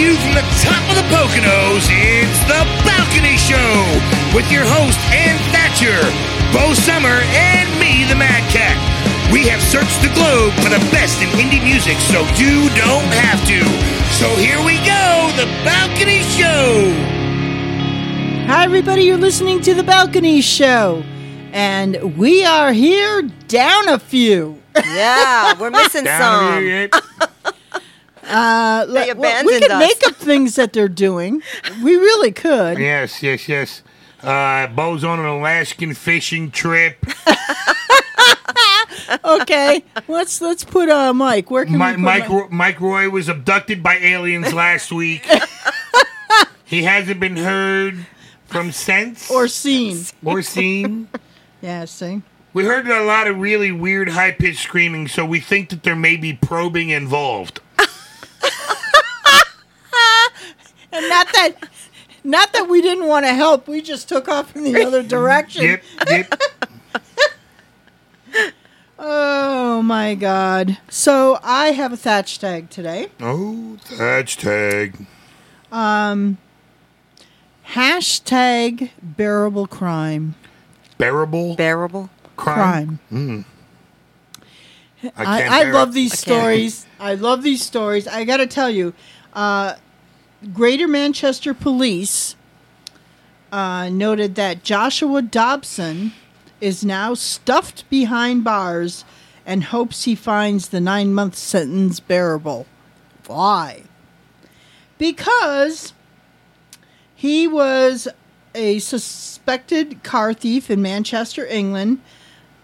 you from the top of the Poconos, it's The Balcony Show with your host, Ann Thatcher, Bo Sommer, and me, the Mad Cat. We have searched the globe for the best in indie music, so you don't have to. So here we go, The Balcony Show. Hi, everybody. You're listening to The Balcony Show. And we are here down a few. Yeah, we're missing some. here yet? Uh, le- well, we abandoned could us. make up things that they're doing. We really could. Yes, yes, yes. Uh, Bo's on an Alaskan fishing trip. Okay, let's let's put uh, Mike. Where can Mi- we put Mike, Mi- Ro- Mike Roy was abducted by aliens last week. he hasn't been heard from since or seen? or seen. Yeah, see. We heard a lot of really weird high pitched screaming, so we think that there may be probing involved. And not that, not that we didn't want to help. We just took off in the other direction. Yep, yep. Oh my God! So I have a thatch tag today. Oh, hashtag. Um, hashtag bearable crime. Bearable Bearable. crime. Crime. I, can't I, I bear love it. these I can't. stories. I love these stories. I got to tell you, uh, Greater Manchester Police uh, noted that Joshua Dobson is now stuffed behind bars and hopes he finds the nine month sentence bearable. Why? Because he was a suspected car thief in Manchester, England.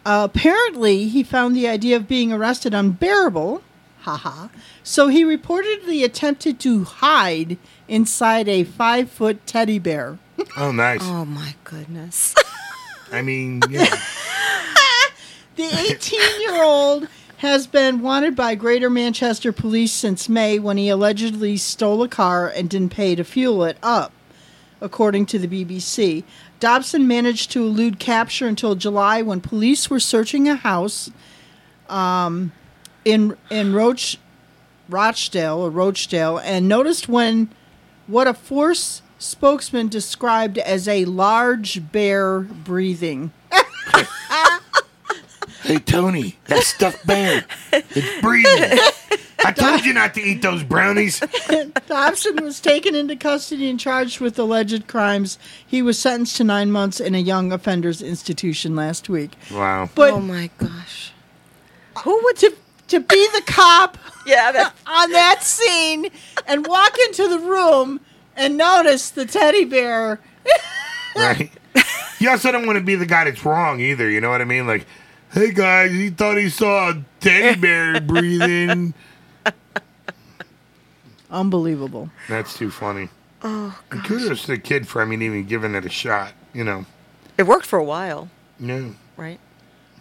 Uh, apparently, he found the idea of being arrested unbearable. Haha. So he reportedly attempted to hide inside a five foot teddy bear. Oh, nice. Oh my goodness. I mean, yeah. The 18 year old has been wanted by Greater Manchester Police since May when he allegedly stole a car and didn't pay to fuel it up, according to the BBC. Dobson managed to elude capture until July when police were searching a house um, in in Roch, Rochdale or Rochdale and noticed when what a force spokesman described as a large bear breathing. Hey, Tony, that stuffed bear. It's breathing. I told you not to eat those brownies. Dobson was taken into custody and charged with alleged crimes. He was sentenced to nine months in a young offenders institution last week. Wow. But oh my gosh. who would to to be the cop Yeah, that, on that scene and walk into the room and notice the teddy bear? Right? You also don't want to be the guy that's wrong either. You know what I mean? Like, hey guys, he thought he saw a teddy bear breathing. Unbelievable. That's too funny. oh, And kudos to the kid for, I mean, even giving it a shot. You know? it worked for a while, No. right?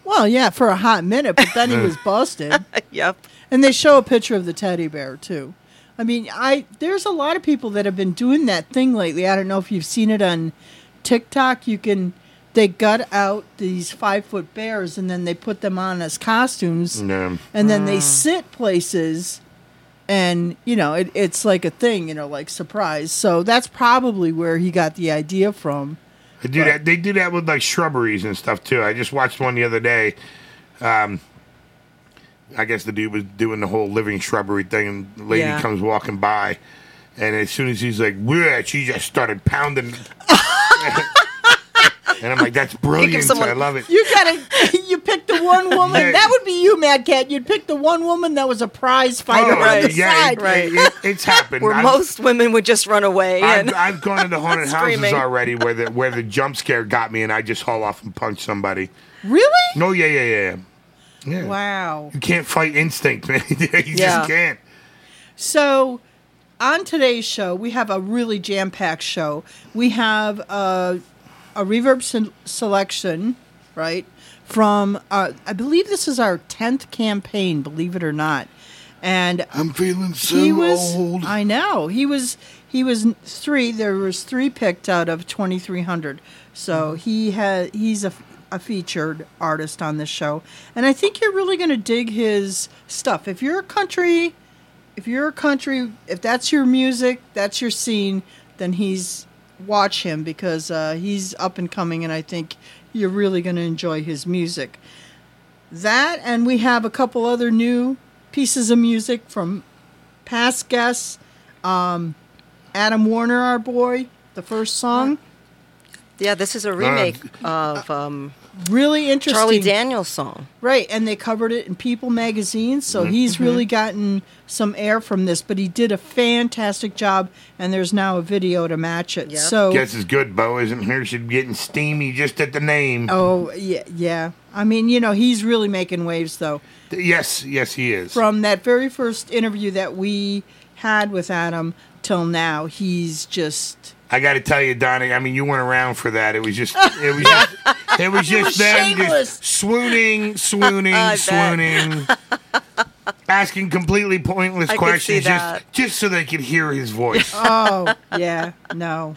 Well, yeah, for a hot minute, but then he was busted. yep. And they show a picture of the teddy bear too. I mean, I there's a lot of people that have been doing that thing lately. I don't know if you've seen it on TikTok. You can they gut out these five foot bears and then they put them on as costumes, No. and then they mm. sit places, and you know it, it's like a thing, you know, like surprise. So that's probably where he got the idea from. They do that. They do that with like shrubberies and stuff too. I just watched one the other day. Um, I guess the dude was doing the whole living shrubbery thing, and the lady Yeah. comes walking by, and as soon as he's like, "Bleh," she just started pounding. and I'm like, "That's brilliant! someone- I love it." You gotta, you pick the one woman. Yeah. That would be you, Mad Cat. You'd pick the one woman that was a prize oh, fighter Oh, on the yeah, side. it- Right. it- it's happened. Where I've- most women would just run away. I've, And I've gone into haunted houses already where the where the jump scare got me, and I just haul off and punch somebody. Really? No, yeah, yeah, yeah, yeah. Yeah. Wow. You can't fight instinct, man. you Yeah. just can't. So, on today's show, we have a really jam packed show. We have a, a reverb se- selection, right? From, uh, I believe this is our 10th campaign, believe it or not. And I'm feeling so he was, old. I know, he was, he was three, there was three picked out of 2,300. So he had, he's a, a featured artist on this show. And I think you're really going to dig his stuff. If you're a country if you're a country, if that's your music, that's your scene, then he's watch him because uh, he's up and coming, and I think you're really going to enjoy his music. That, and we have a couple other new pieces of music from past guests. Um, Adam Warner, our boy, the first song. Yeah, this is a remake of um, Really interesting. Charlie Daniels' song. Right, and they covered it in People magazine, so Mm-hmm. he's really gotten some air from this, but he did a fantastic job, and there's now a video to match it. Yep. So, Guess is good. Bo isn't here. She's getting steamy just at the name. oh yeah, yeah. I mean, you know, he's really making waves though. Yes, yes, he is. From that very first interview that we had with Adam till now, he's just I got to tell you, Donnie. I mean, you weren't around for that. It was just, it was just, it was just was them shameless. just swooning, swooning, swooning, asking completely pointless I could questions see just, that. just so they could hear his voice. oh yeah, no.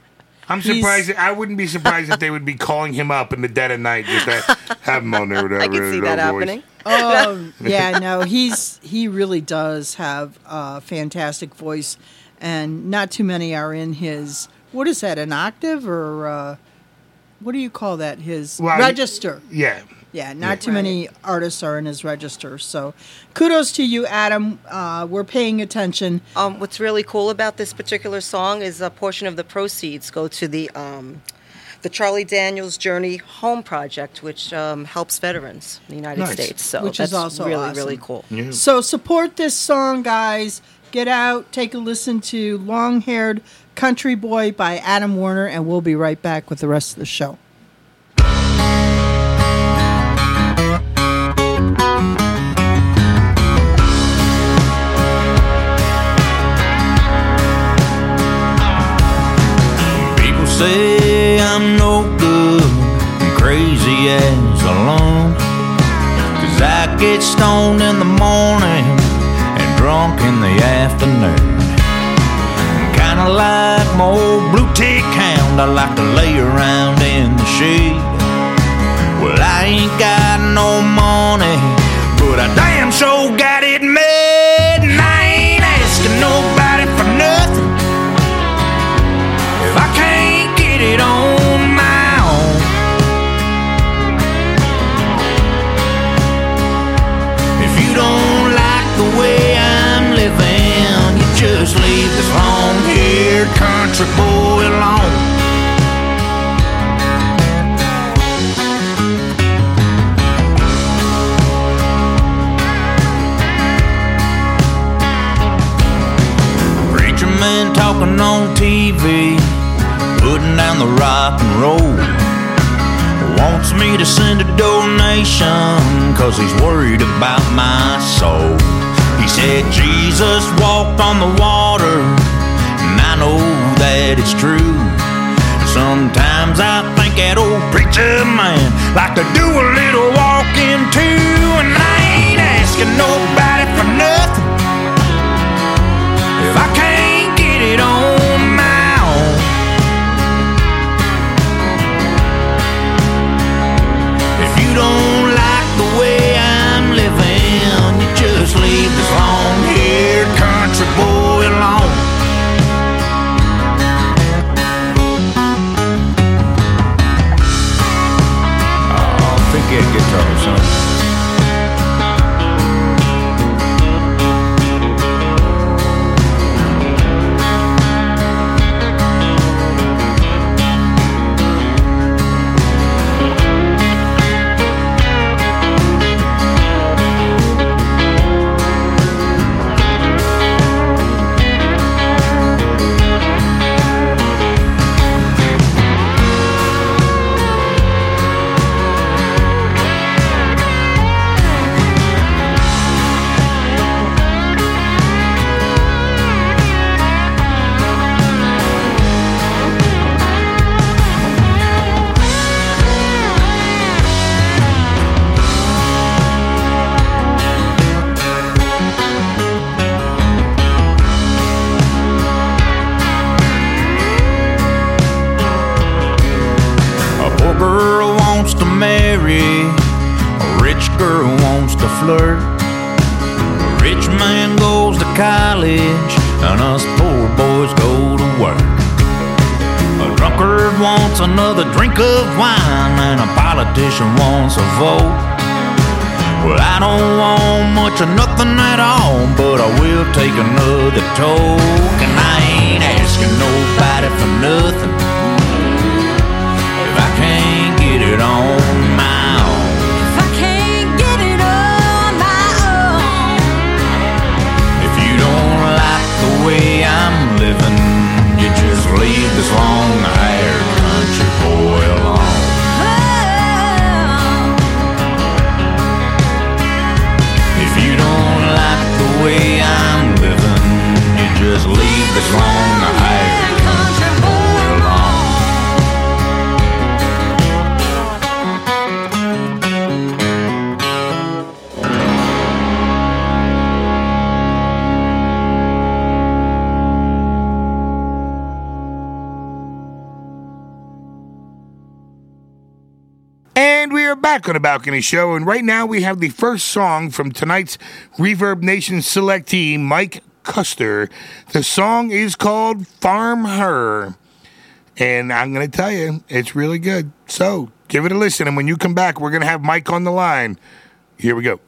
I'm He's- surprised. I wouldn't be surprised if they would be calling him up in the dead of night just to have him on there. Whatever, I can see that happening. Oh yeah, no, he's he really does have a fantastic voice, and not too many are in his. What is that? An octave or uh, what do you call that? His Well, I- register. Yeah. Yeah, not too many artists are in his register. So, kudos to you, Adam. Uh, we're paying attention. Um, what's really cool about this particular song is a portion of the proceeds go to the um, the Charlie Daniels Journey Home Project, which um, helps veterans in the United Nice. States. So Which that's is also really awesome. really cool. Yeah. So support this song, guys. Get out, take a listen to Long Haired Country Boy by Adam Warner, and we'll be right back with the rest of the show. People say I'm no good, I'm crazy as alone. Cause I get stoned in the morning and drunk in the afternoon. Kinda like my old blue tick hound, I like to lay around in the shade. Well, I ain't got no money, but I damn sure got cause he's worried about my soul. He said Jesus walked on the water, and I know that it's true. Sometimes I think that old preacher man like to do a little walking too, and I ain't asking nobody for nothing if I can't on the Balcony Show, and right now we have the first song from tonight's Reverb Nation selectee, Mike Kuster. The song is called Farm Her. And I'm going to tell you, it's really good. So give it a listen, and when you come back, we're going to have Mike on the line. Here we go.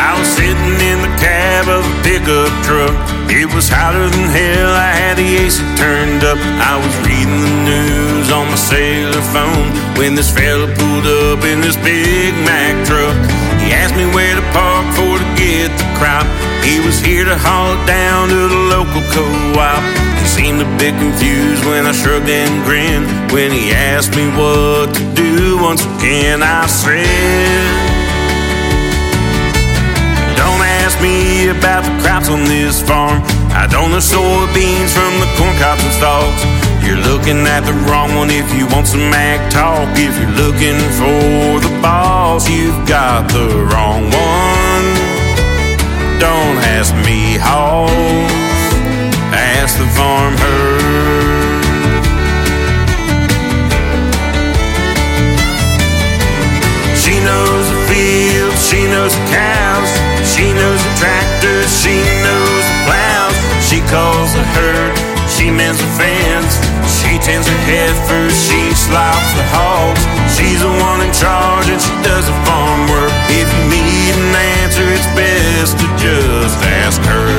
I was sitting cab of a pickup truck. It was hotter than hell. I had the AC turned up. I was reading the news on my cellular phone when this fella pulled up in this Big Mac truck. He asked me where to park for to get the crop. He was here to haul it down to the local co-op. He seemed a bit confused when I shrugged and grinned. When he asked me what to do, once again I said. About the crops on this farm. I don't know soybeans from the corn cobs and stalks. You're looking at the wrong one if you want some ag talk. If you're looking for the boss, you've got the wrong one. Don't ask me, hoss. Ask the farm herd. She knows the fields, she knows the cows, she knows the tractors, she knows the plows. She calls the herd, she mends the fence, she tends her heifers, she slops the hogs. She's the one in charge and she does the farm work. If you need an answer, it's best to just ask her.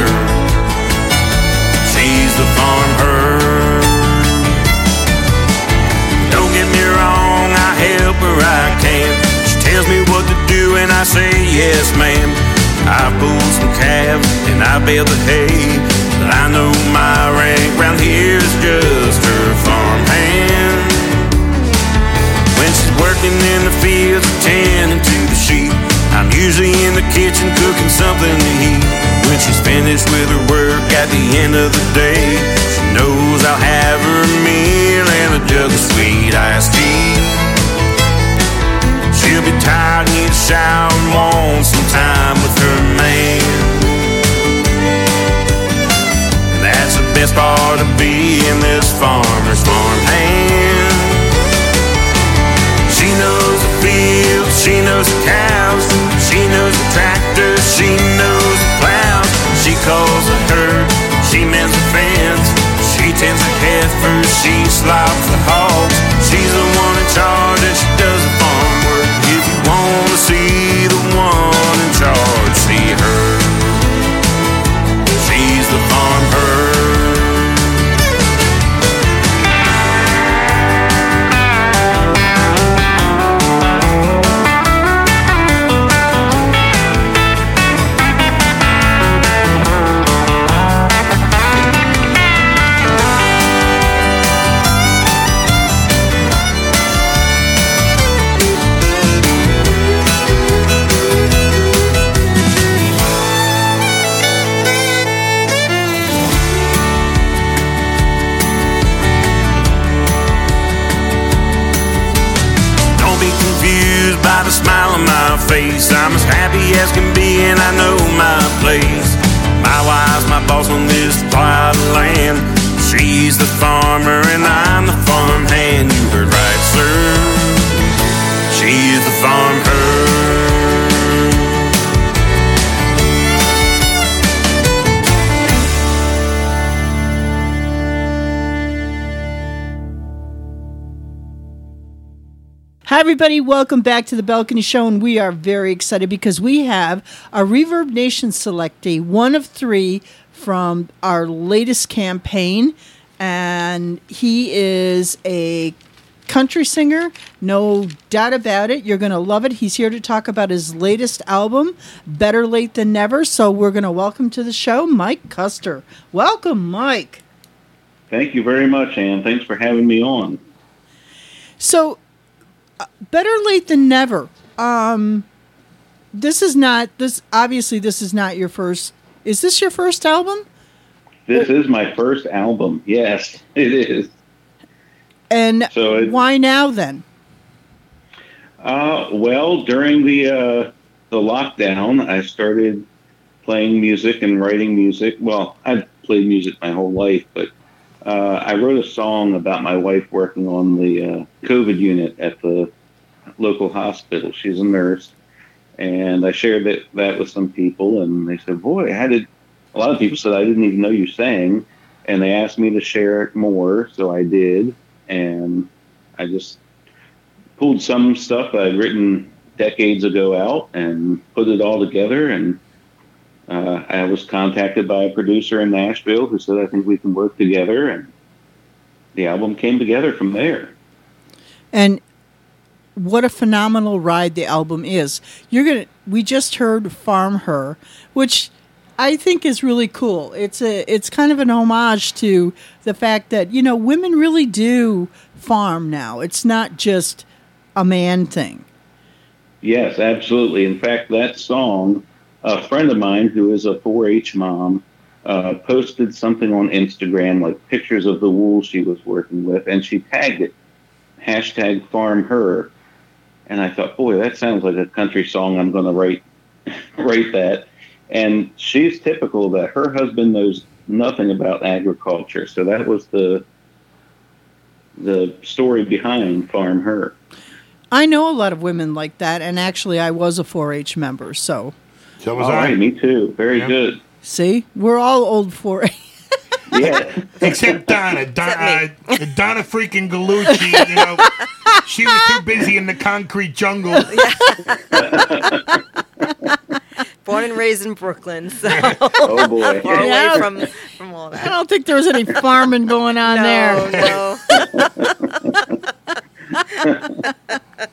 She's the farm herd. Don't get me wrong, I help where I can. She tells me what to do, and I say yes, ma'am. I pull some calves and I bale the hay, but I know my rank round here is just her farm hand. When she's working in the fields, tending to the sheep, I'm usually in the kitchen cooking something to eat. When she's finished with her work at the end of the day, she knows I'll have her meal and a jug of sweet iced tea. She'll be tired, need a shower, best part of being this farmer's Hi, everybody. Welcome back to the Balcony Show. And we are very excited because we have a Reverb Nation selectee, one of three from our latest campaign. And he is a country singer, no doubt about it. You're going to love it. He's here to talk about his latest album, Better Late Than Never. So we're going to welcome to the show Mike Kuster. Welcome, Mike. Thank you very much, Ann. Thanks for having me on. So, better late than never. Um, this is not this. Obviously, this is not your first. Is this your first album? This is my first album. Yes, it is. And So it- why now then? Uh, well, during the uh, the lockdown, I started playing music and writing music. Well, I've played music my whole life, but uh, I wrote a song about my wife working on the uh, COVID unit at the local hospital. She's a nurse, and I shared that that with some people, and they said, "Boy, how did?" A lot of people said I didn't even know you sang, and they asked me to share it more, so I did, and I just pulled some stuff I'd written decades ago out and put it all together. And uh, I was contacted by a producer in Nashville who said, I think we can work together. And the album came together from there. And what a phenomenal ride the album is. You're gonna. We just heard "Farm Her," which I think is really cool. It's a. It's kind of an homage to the fact that you know women really do farm now. It's not just a man thing. Yes, absolutely. In fact, that song, a friend of mine who is a 4 H mom uh, posted something on Instagram, like pictures of the wool she was working with, and she tagged it, hashtag farm her. And I thought, boy, that sounds like a country song. I'm going to write, write that. And she's typical that her husband knows nothing about agriculture. So that was the, the story behind farm her. I know a lot of women like that, and actually, I was a 4-H member. So, So was All I. right, me too. Very Yeah. good. see, we're all old for it. Yeah. Except Donna. Donna, uh, Donna freaking Gallucci, you know. She was too busy in the concrete jungle. Born and raised in Brooklyn, so Oh boy. far Yeah. away from from all I don't think there was any farming going on No, there. no.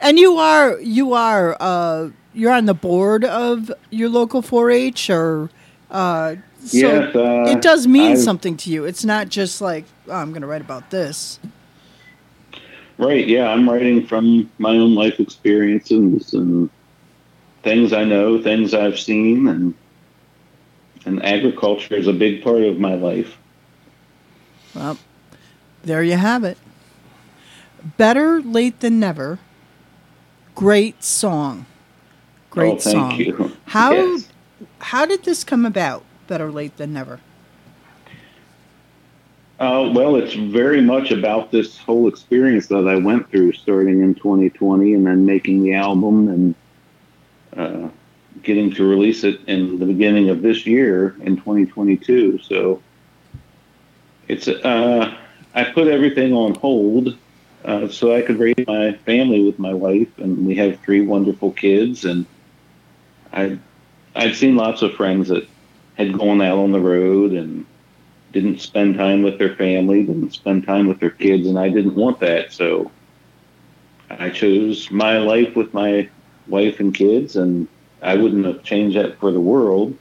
And you are you are uh, you're on the board of your local 4-H, or uh, so Yes, uh, it does mean I've- something to you. It's not just like oh, I'm going to write about this. Right, yeah, I'm writing from my own life experiences and things I know, things I've seen, and and agriculture is a big part of my life. Well, there you have it. Better late than never. Great song. Great oh, thank song. you. How Yes. how did this come about? Better late than never. Uh, well, it's very much about this whole experience that I went through starting in 2020 and then making the album and uh, getting to release it in the beginning of this year in 2022. So it's, uh, I put everything on hold uh, so I could raise my family with my wife, and we have three wonderful kids. And I, I'd seen lots of friends that had gone out on the road and didn't spend time with their family, didn't spend time with their kids, and I didn't want that. So I chose my life with my wife and kids, and I wouldn't have changed that for the world.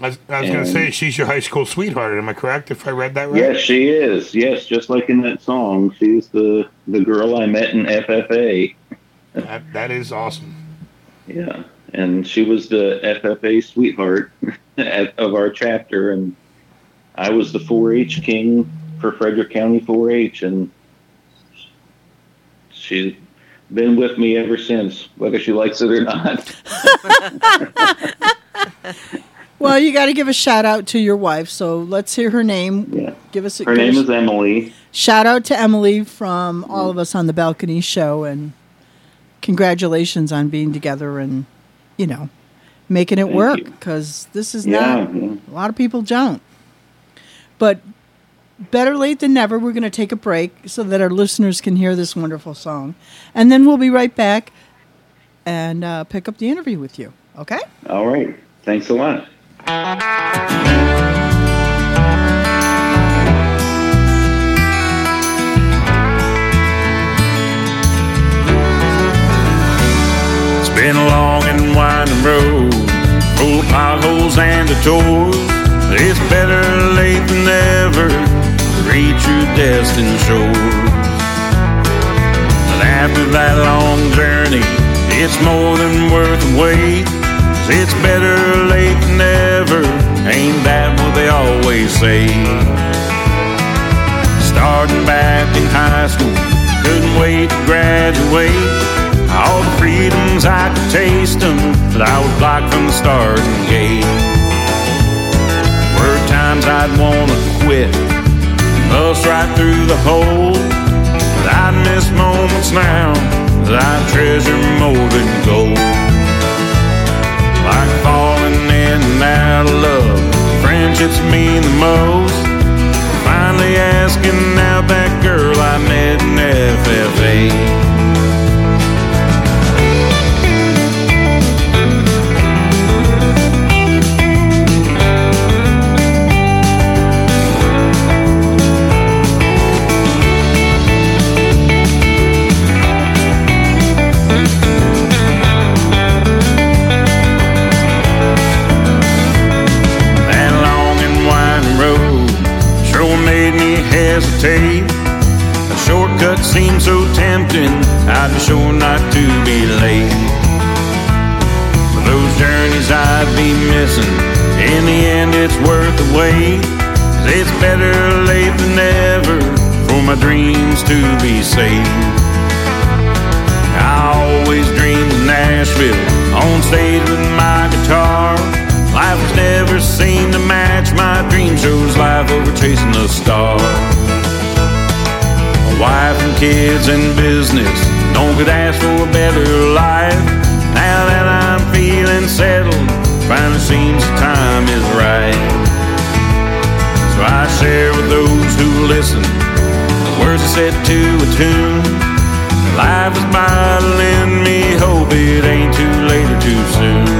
I was, I was going to say, she's your high school sweetheart. Am I correct if I read that right? Yes, she is. Yes, just like in that song, she's the the girl I met in FFA. That, that is awesome. Yeah, and she was the FFA sweetheart at, of our chapter, and I was the 4-H king for Frederick County 4-H, and she's been with me ever since, whether she likes it or not. Well, you got to give a shout out to your wife. So let's hear her name. Yeah, Give us a her name us- is Emily. shout out to Emily from all of us on the balcony show and congratulations on being together and you know making it Thank work because this is Yeah, not yeah. a lot of people don't. But better late than never. We're going to take a break so that our listeners can hear this wonderful song, and then we'll be right back and uh, pick up the interview with you. Okay? All right. Thanks a lot. It's been a long and winding road, full of potholes and detours. It's better late than never to reach your destined shore. But after that long journey, it's more than worth the wait. It's better late than never, ain't that what they always say? Starting back in high school, couldn't wait to graduate. All the freedoms I could taste them, but I was blocked from the starting gate. Were times I'd wanna quit, bust right through the hole. But I'd miss moments now that I treasure more than gold. Like falling in and out of love, friendships mean the most. Finally asking out that girl I met in FFA. Hesitate. A shortcut seems so tempting, I'd be sure not to be late. For those journeys I'd be missing, in the end it's worth the wait. it's better late than never for my dreams to be saved. I always dreamed of Nashville on stage with my guitar. Life was never seen to match my dream shows life over chasing a star. Wife and kids and business, don't could ask for a better life. Now that I'm feeling settled, finally seems the time is right. So I share with those who listen the words are set to a tune. Life is bottling me, hope it ain't too late or too soon.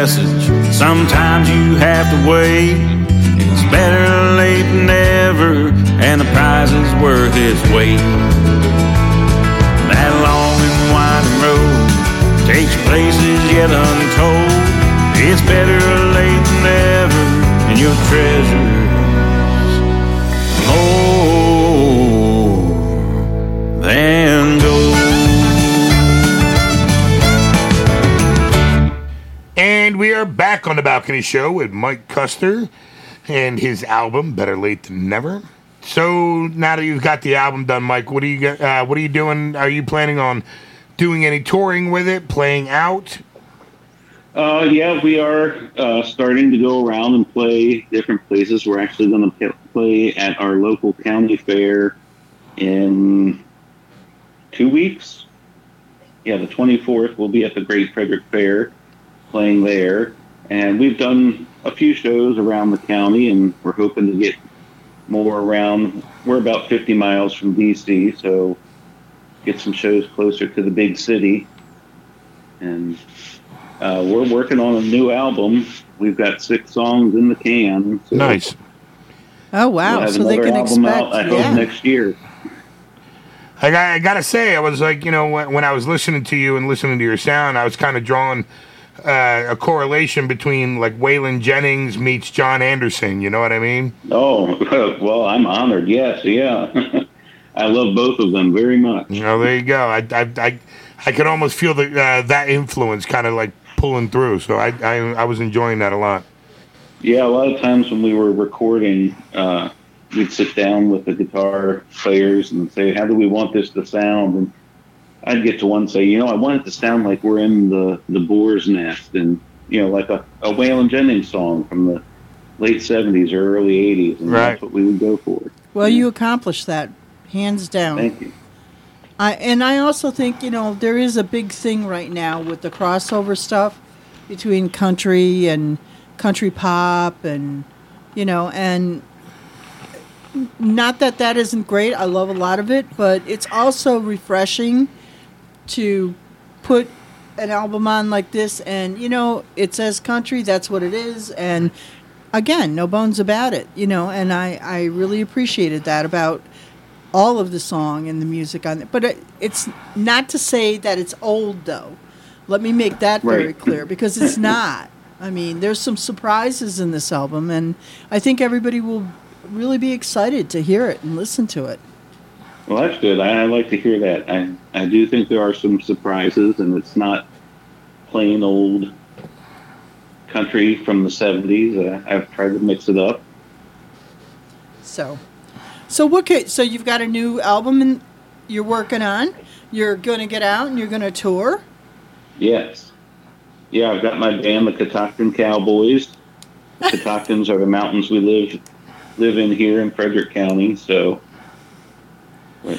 Message. Sometimes you have to wait. It's better late than never, and the prize is worth its weight. That long and winding road takes places yet untold. It's better late than never, and your treasures balcony show with Mike Kuster and his album "Better Late Than Never." So now that you've got the album done, Mike, what are you uh, what are you doing? Are you planning on doing any touring with it, playing out? Uh, yeah, we are uh, starting to go around and play different places. We're actually going to play at our local county fair in two weeks. Yeah, the 24th, we'll be at the Great Frederick Fair playing there. And we've done a few shows around the county, and we're hoping to get more around. We're about 50 miles from D.C., so get some shows closer to the big city. And uh, we're working on a new album. We've got six songs in the can. So Nice. Oh We'll wow! So they another can album expect. out, I hope, yeah. next year. I, got, I gotta say, I was like, you know, when, when I was listening to you and listening to your sound, I was kind of drawing uh, a correlation between like Waylon Jennings meets John Anderson. You know what I mean? Oh, well, I'm honored. Yes, yeah. I love both of them very much. You know, there you go. I, I, I, I could almost feel the, uh, that influence kind of like pulling through. So I, I, I was enjoying that a lot. Yeah, a lot of times when we were recording, uh, we'd sit down with the guitar players and say, "How do we want this to sound?" And I'd get to one say, "You know, I want it to sound like we're in the the boar's nest, and you know, like a, a Waylon Jennings song from the late '70s or early '80s." And Right. that's what we would go for. Well, you accomplished that, hands down. Thank you. I and I also think you know there is a big thing right now with the crossover stuff between country and country pop and you know and not that that isn't great. I love a lot of it, but it's also refreshing to put an album on like this and you know it says country that's what it is and again no bones about it you know and i i really appreciated that about all of the song and the music on it. But it, it's not to say that it's old though. Let me make that very clear because it's not. I mean there's some surprises in this album and i think everybody will really be excited to hear it and listen to it Well, that's good. I, I like to hear that. I, I do think there are some surprises, and it's not plain old country from the 70s. Uh, I've tried to mix it up. So, so what? Could, so you've got a new album and you're working on. You're going to get out and you're going to tour. Yes. Yeah, I've got my band, the Catoctin Cowboys. The Catoctins are the mountains we live live in here in Frederick County, so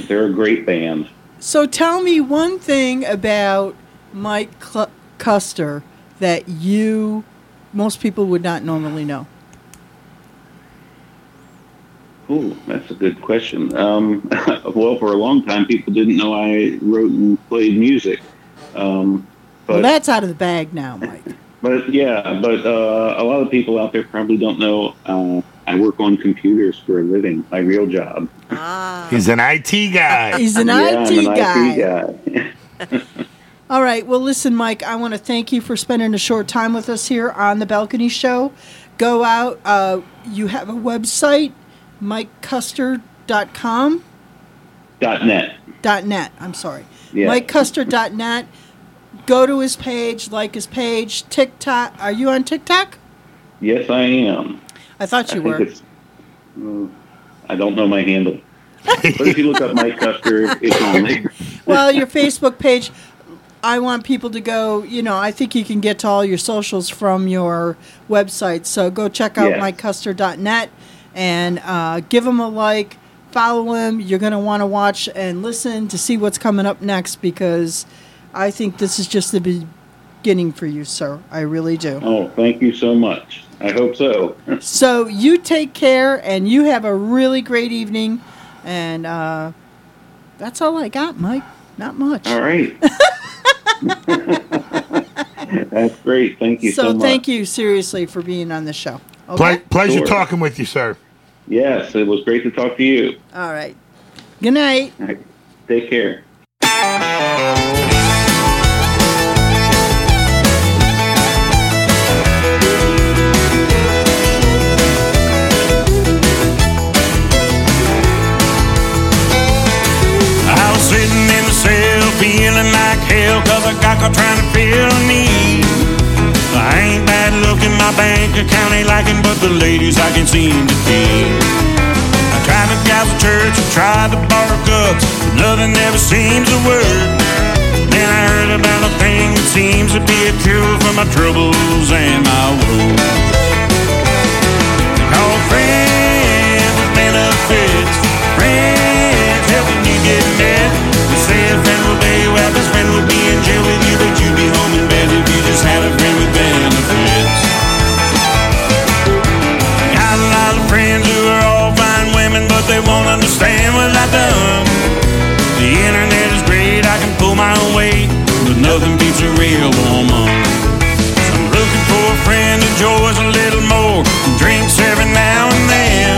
they're a great band. So tell me one thing about Mike Cl- Kuster that you, most people would not normally know. Oh, that's a good question. Um, well, for a long time, people didn't know I wrote and played music. Um, but well, that's out of the bag now, Mike. But yeah, but uh, a lot of people out there probably don't know uh, I work on computers for a living, my real job. Ah. He's an IT guy. He's an yeah, IT I'm an guy. IT guy. All right. Well, listen, Mike, I want to thank you for spending a short time with us here on the Balcony Show. Go out. Uh, you have a website, mikekuster.com. Dot net. Dot net. I'm sorry. Yeah. MikeKuster.net. Go to his page, like his page. TikTok. Are you on TikTok? Yes, I am. I thought I you think were. I don't know my handle. but if you look up Mike Kuster, it's on there. Well, your Facebook page. I want people to go. You know, I think you can get to all your socials from your website. So go check out Yes. MikeKuster.net and uh, give him a like. Follow him. You're going to want to watch and listen to see what's coming up next because I think this is just the beginning for you, sir. I really do. Oh, thank you so much. I hope so. So you take care and you have a really great evening. And uh, that's all I got, Mike. Not much. All right. That's great. Thank you so, so much. thank you seriously for being on the show. Okay. Ple- pleasure Sure. talking with you, sir. Yes, it was great to talk to you. All right. Good night. All right. Take care. Cause I trying to a need. I ain't bad looking, my bank account ain't lacking, but the ladies I can seem to feed. I tried to gather church, I tried to borrow guts, but nothing ever seems to work. Then I heard about a thing that seems to be a cure for my troubles and my woes. Call friends with benefits. Friends helping you get met. A real woman. So I'm looking for a friend who enjoys a little more, and drinks every now and then.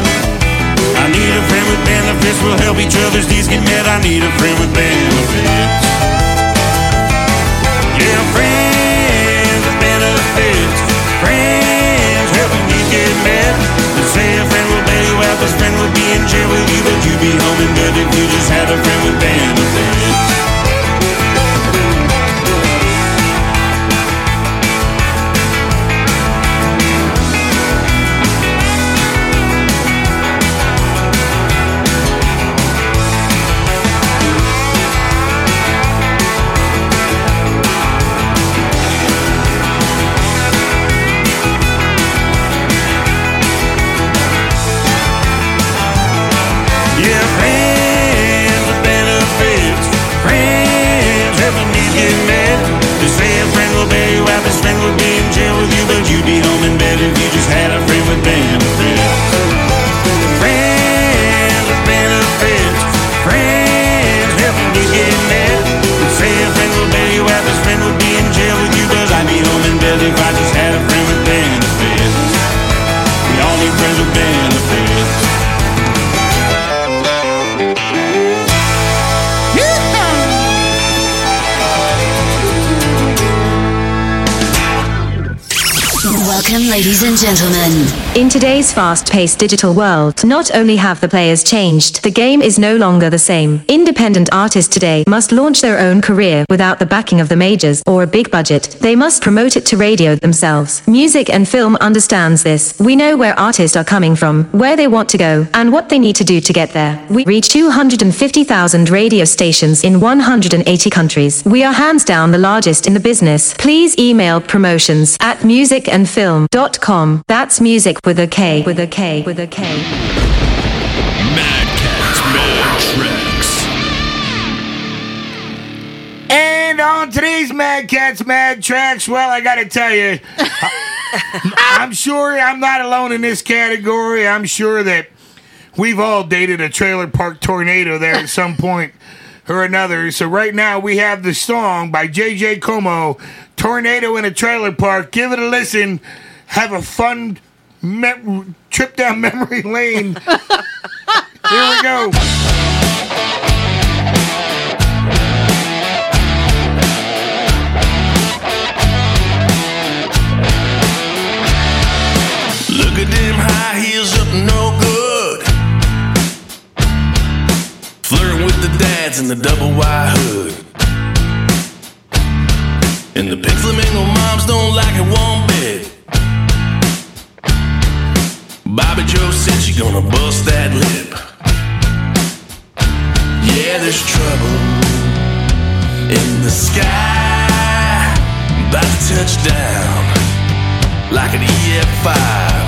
I need a friend with benefits, we'll help each other's needs get met. I need a friend with benefits. Yeah, friends with benefits. Friends helping you get met. They say a friend will bail you out, this friend will be in jail with you, but you'd be home in bed if you just had a friend with benefits. Out, this be in jail with you, but you'd be home in bed if you just had a friend with benefits. Ladies and gentlemen. In today's fast-paced digital world, not only have the players changed, the game is no longer the same. Independent artists today must launch their own career without the backing of the majors or a big budget. They must promote it to radio themselves. Musik and Film understands this. We know where artists are coming from, where they want to go, and what they need to do to get there. We reach 250,000 radio stations in 180 countries. We are hands down the largest in the business. Please email promotions at musikandfilm.com. That's music with a K, with a K, with a K. Mad Cats, Mad Tracks. And on today's Mad Cats Mad Tracks, well, I got to tell you, I'm sure I'm not alone in this category. I'm sure that we've all dated a trailer park tornado there at some point or another. So right now we have the song by JJ Como, Tornado in a Trailer Park. Give it a listen. Have a fun me- trip down memory lane. Here we go. Look at them high heels up no good. Flirting with the dads in the double wide hood. And the pink flamingo moms don't like it one bit. Bobby Joe said she gonna bust that lip. Yeah, there's trouble in the sky. About to touch down like an EF5.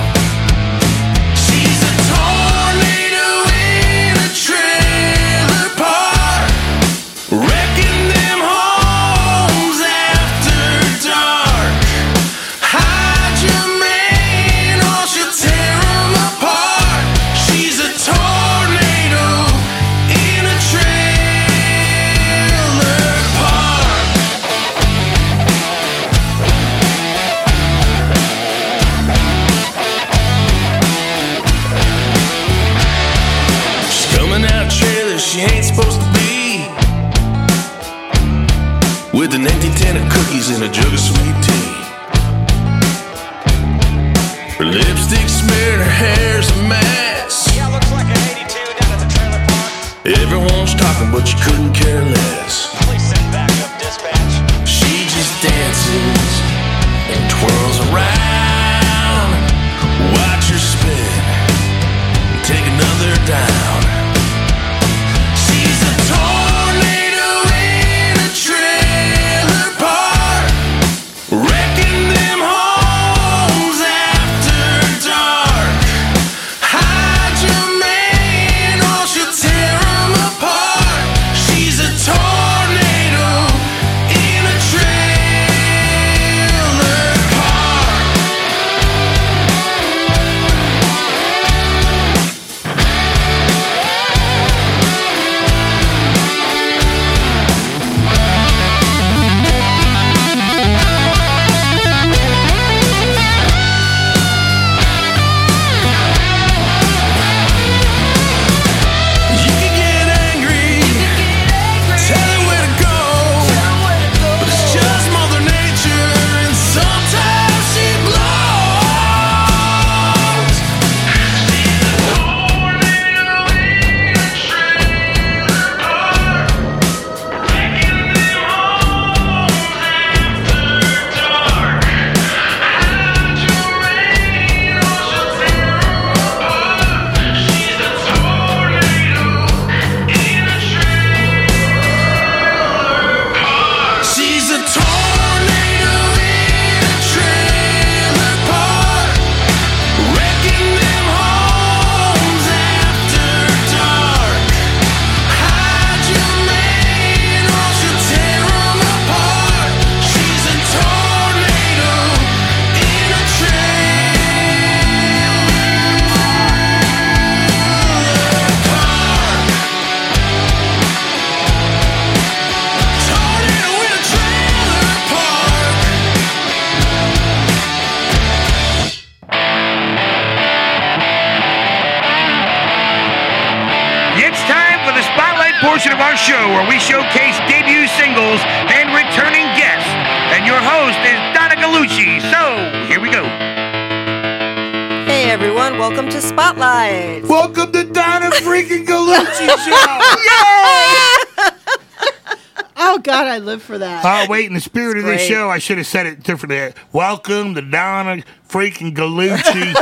Oh God, I live for that. Oh wait, in the spirit of this show, I should have said it differently. Welcome to Donna freaking Gallucci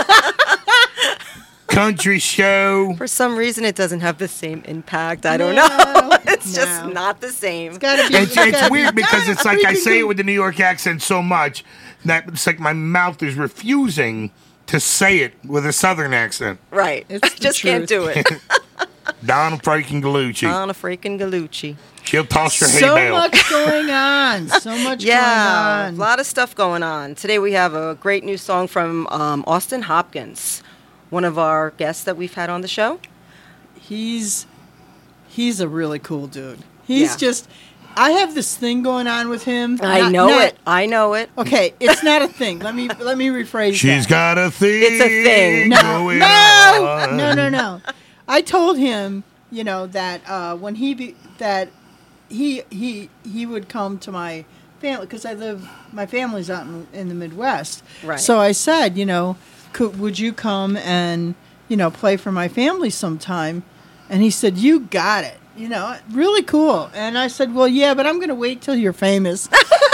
country show. For some reason, it doesn't have the same impact. I don't No, know. it's just not the same. It's gotta be. It's, it's it's be weird because it's like I say it with the New York accent so much that it's like my mouth is refusing to say it with a Southern accent. Right. It's I the just can't do it. Donna freaking Gallucci. Donna freaking Gallucci. She'll toss your hay so bale. much going on. So much Yeah, a going on. lot of stuff going on. Today we have a great new song from um, Austin Hopkins, one of our guests that we've had on the show. He's he's a really cool dude. He's Yeah. just. I have this thing going on with him. I Not- know not- it. I know it. Okay, it's not a thing. Let me let me rephrase. She's that. got a thing. It's a thing. no, going no, on. no, no, no. I told him, you know, that uh, when he be, that he he he would come to my family because I live. My family's out in, in the Midwest. Right. So I said, you know, could would you come and you know play for my family sometime? And he said, you got it. You know, really cool. And I said, well, yeah, but I'm going to wait till you're famous.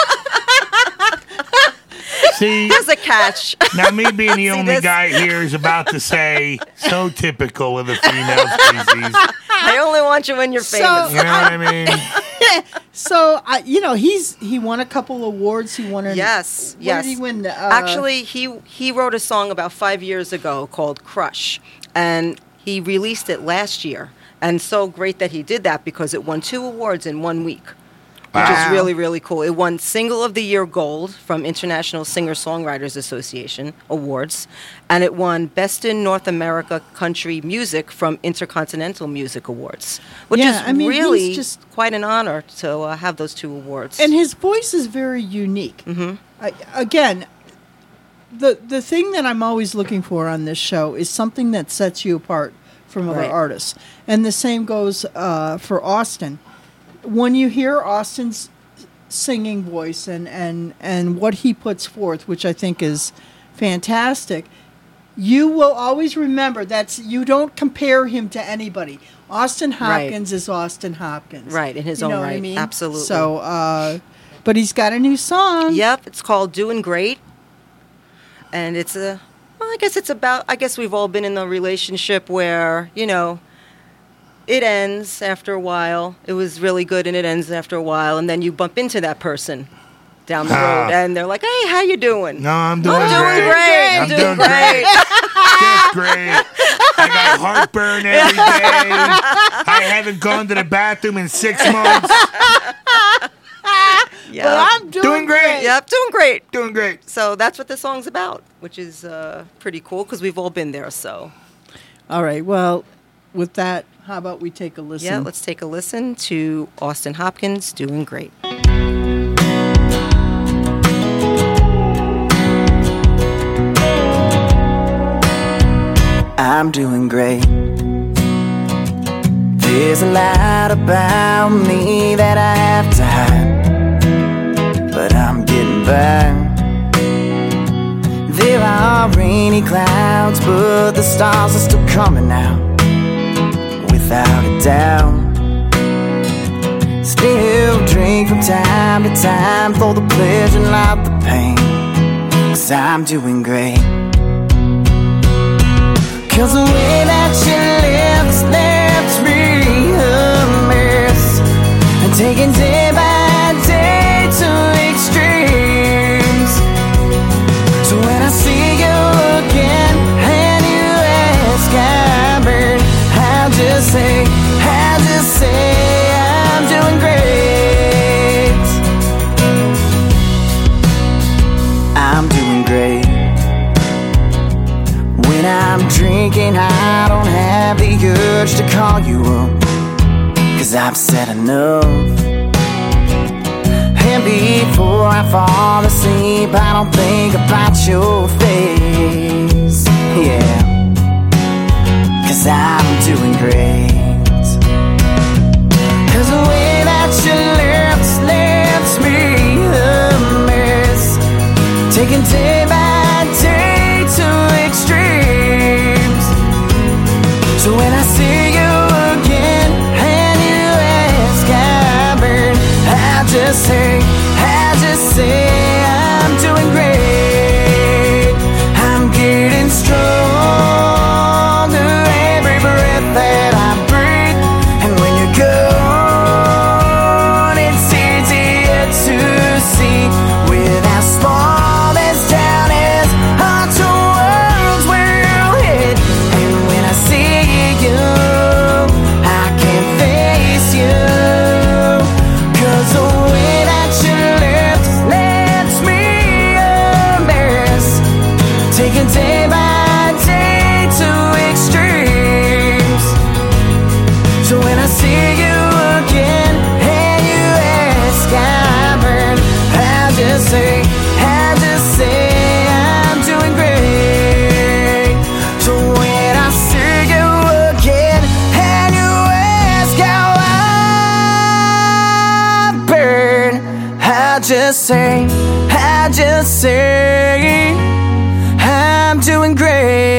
See, There's a catch. now me being the only this? guy here is about to say so typical of the female species. I only want you when you're So- famous. You know what I mean? so I, you know, he's he won a couple awards. He won an Yes, what yes. did he win? Uh, Actually, he he wrote a song about five years ago called "Crush," and he released it last year. And so great that he did that because it won two awards in one week, which is really really cool. It won Single of the Year Gold from International Singer Songwriters Association Awards, and it won Best in North America Country Music from Intercontinental Music Awards, which Yeah, is I mean, really just- quite an honor to uh, have those two awards. and his voice is very unique. Mm-hmm. I, again, the the thing that I'm always looking for on this show is something that sets you apart from other Right. artists, and the same goes uh, for Austin. When you hear Austin's singing voice and and and what he puts forth, which I think is fantastic. You will always remember that's you don't compare him to anybody. Austin Right. Hopkins is Austin Hopkins. Right, in his You own know what I right. mean? Absolutely. So, uh, but he's got a new song. Yep, it's called Doing Great. And it's a well, I guess it's about I guess we've all been in a relationship where, you know, it ends after a while. It was really good and it ends after a while and then you bump into that person down the Ah. road and they're like, "Hey, how you doing?" No, I'm doing I'm doing great. great. I'm I'm doing doing great. great. Just great. I got heartburn every day. I haven't gone to the bathroom in six months. Yeah. But I'm doing, Doing great. Yep, doing great. Doing great. So that's what the song's about, which is uh, pretty cool because we've all been there. So All right. Well, with that, how about we take a listen? yeah, let's take a listen to Austin Hopkins doing great. I'm doing great. There's a lot about me that I have to hide, but I'm getting by. There are rainy clouds, but the stars are still coming out, without a doubt. Still drink from time to time for the pleasure, not the pain, cause I'm doing great. Cause the way that you lips left me a mess And taking day by I'm I don't have the urge to call you up. Cause I've said enough. And before I fall asleep, I don't think about your face. Yeah. Cause I'm doing great. amanecer. Just say, I just say, I'm doing great.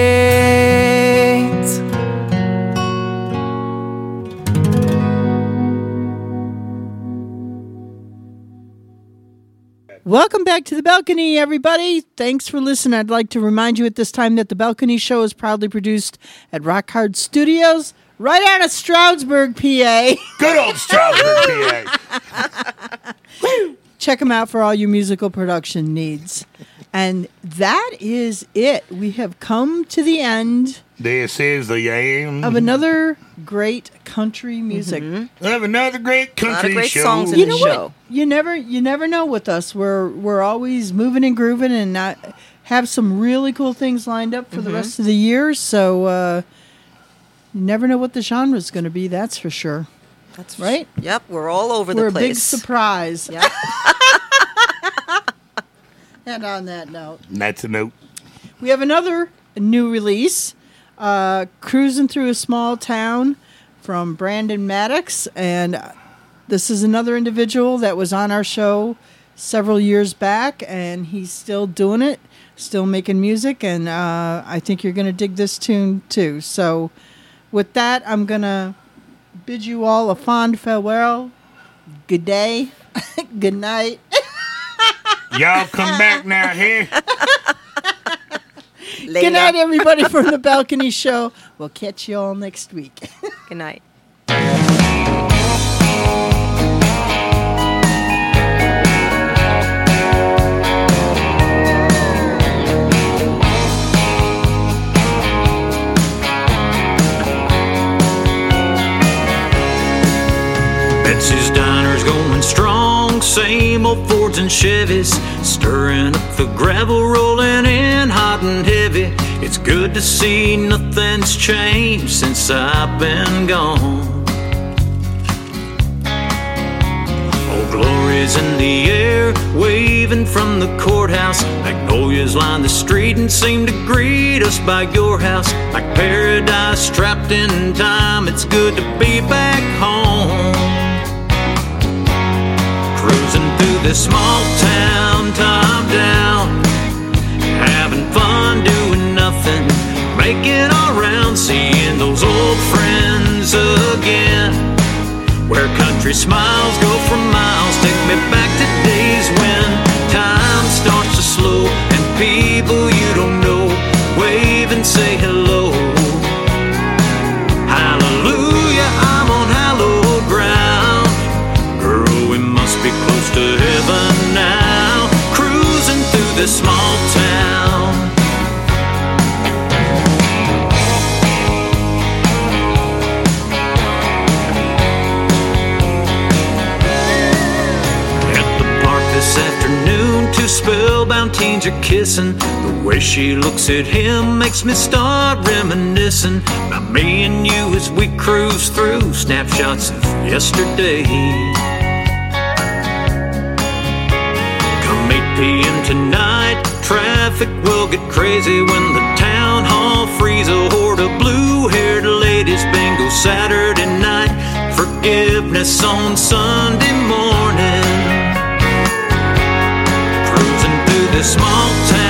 Welcome back to the balcony, everybody. Thanks for listening. I'd like to remind you at this time that the Balcony Show is proudly produced at Rock Hard Studios, right out of Stroudsburg, PA. Good old Stroudsburg, PA. Check them out for all your musical production needs. And that is it. We have come to the end This is the end of another great country music. of another great country great show. songs in you the know show. what? You never, you never know with us. We're we're always moving and grooving, and not have some really cool things lined up for the rest of the year. So uh, you never know what the genre is going to be. That's for sure. That's Right? Yep, we're all over We're the a big surprise. Yep. And on that note, That's a note. we have another new release, uh, "Cruising Through a Small Town" from Brandon Maddox, and uh, this is another individual that was on our show several years back, and he's still doing it, still making music, and uh, I think you're going to dig this tune too. So, with that, I'm going to bid you all a fond farewell. Good day, good night. Y'all come back now here. Good night, everybody, from the Balcony Show. We'll catch you all next week. Good night. Betsy's Diner's going strong, same old Fords and Chevys, stirring up the gravel, rolling in hot and heavy. It's good to see nothing's changed since I've been gone. Old glory's in the air, waving from the courthouse. Magnolias line the street and seem to greet us by your house. Like paradise trapped in time, it's good to be back home. This small town, top down. Having fun doing nothing, making all round, seeing those old friends again. Where country smiles go for miles, take me back to days when time starts to slow and people you don't know this small town. At the park this afternoon, two spellbound teens are kissing. The way she looks at him makes me start reminiscing about me and you as we cruise through snapshots of yesterday. Come 8 p.m. traffic will get crazy when the town hall frees a horde of blue-haired ladies. Bingo Saturday night, forgiveness on Sunday morning. Cruising through this small town,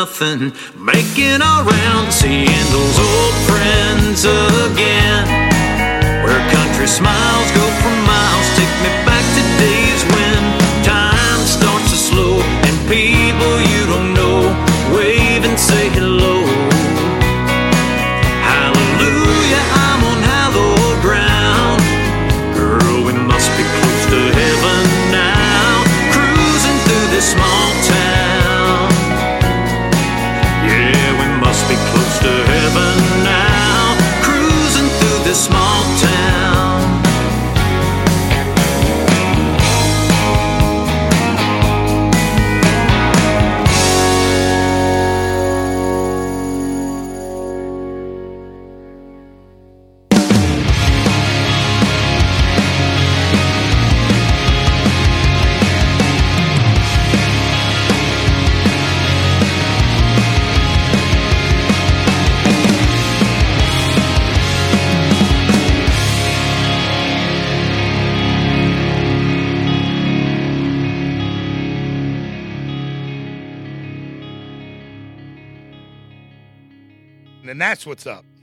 nothing, making all round, seeing those old friends again. Where country smiles go for miles, take me back to days when time starts to slow and people what's up.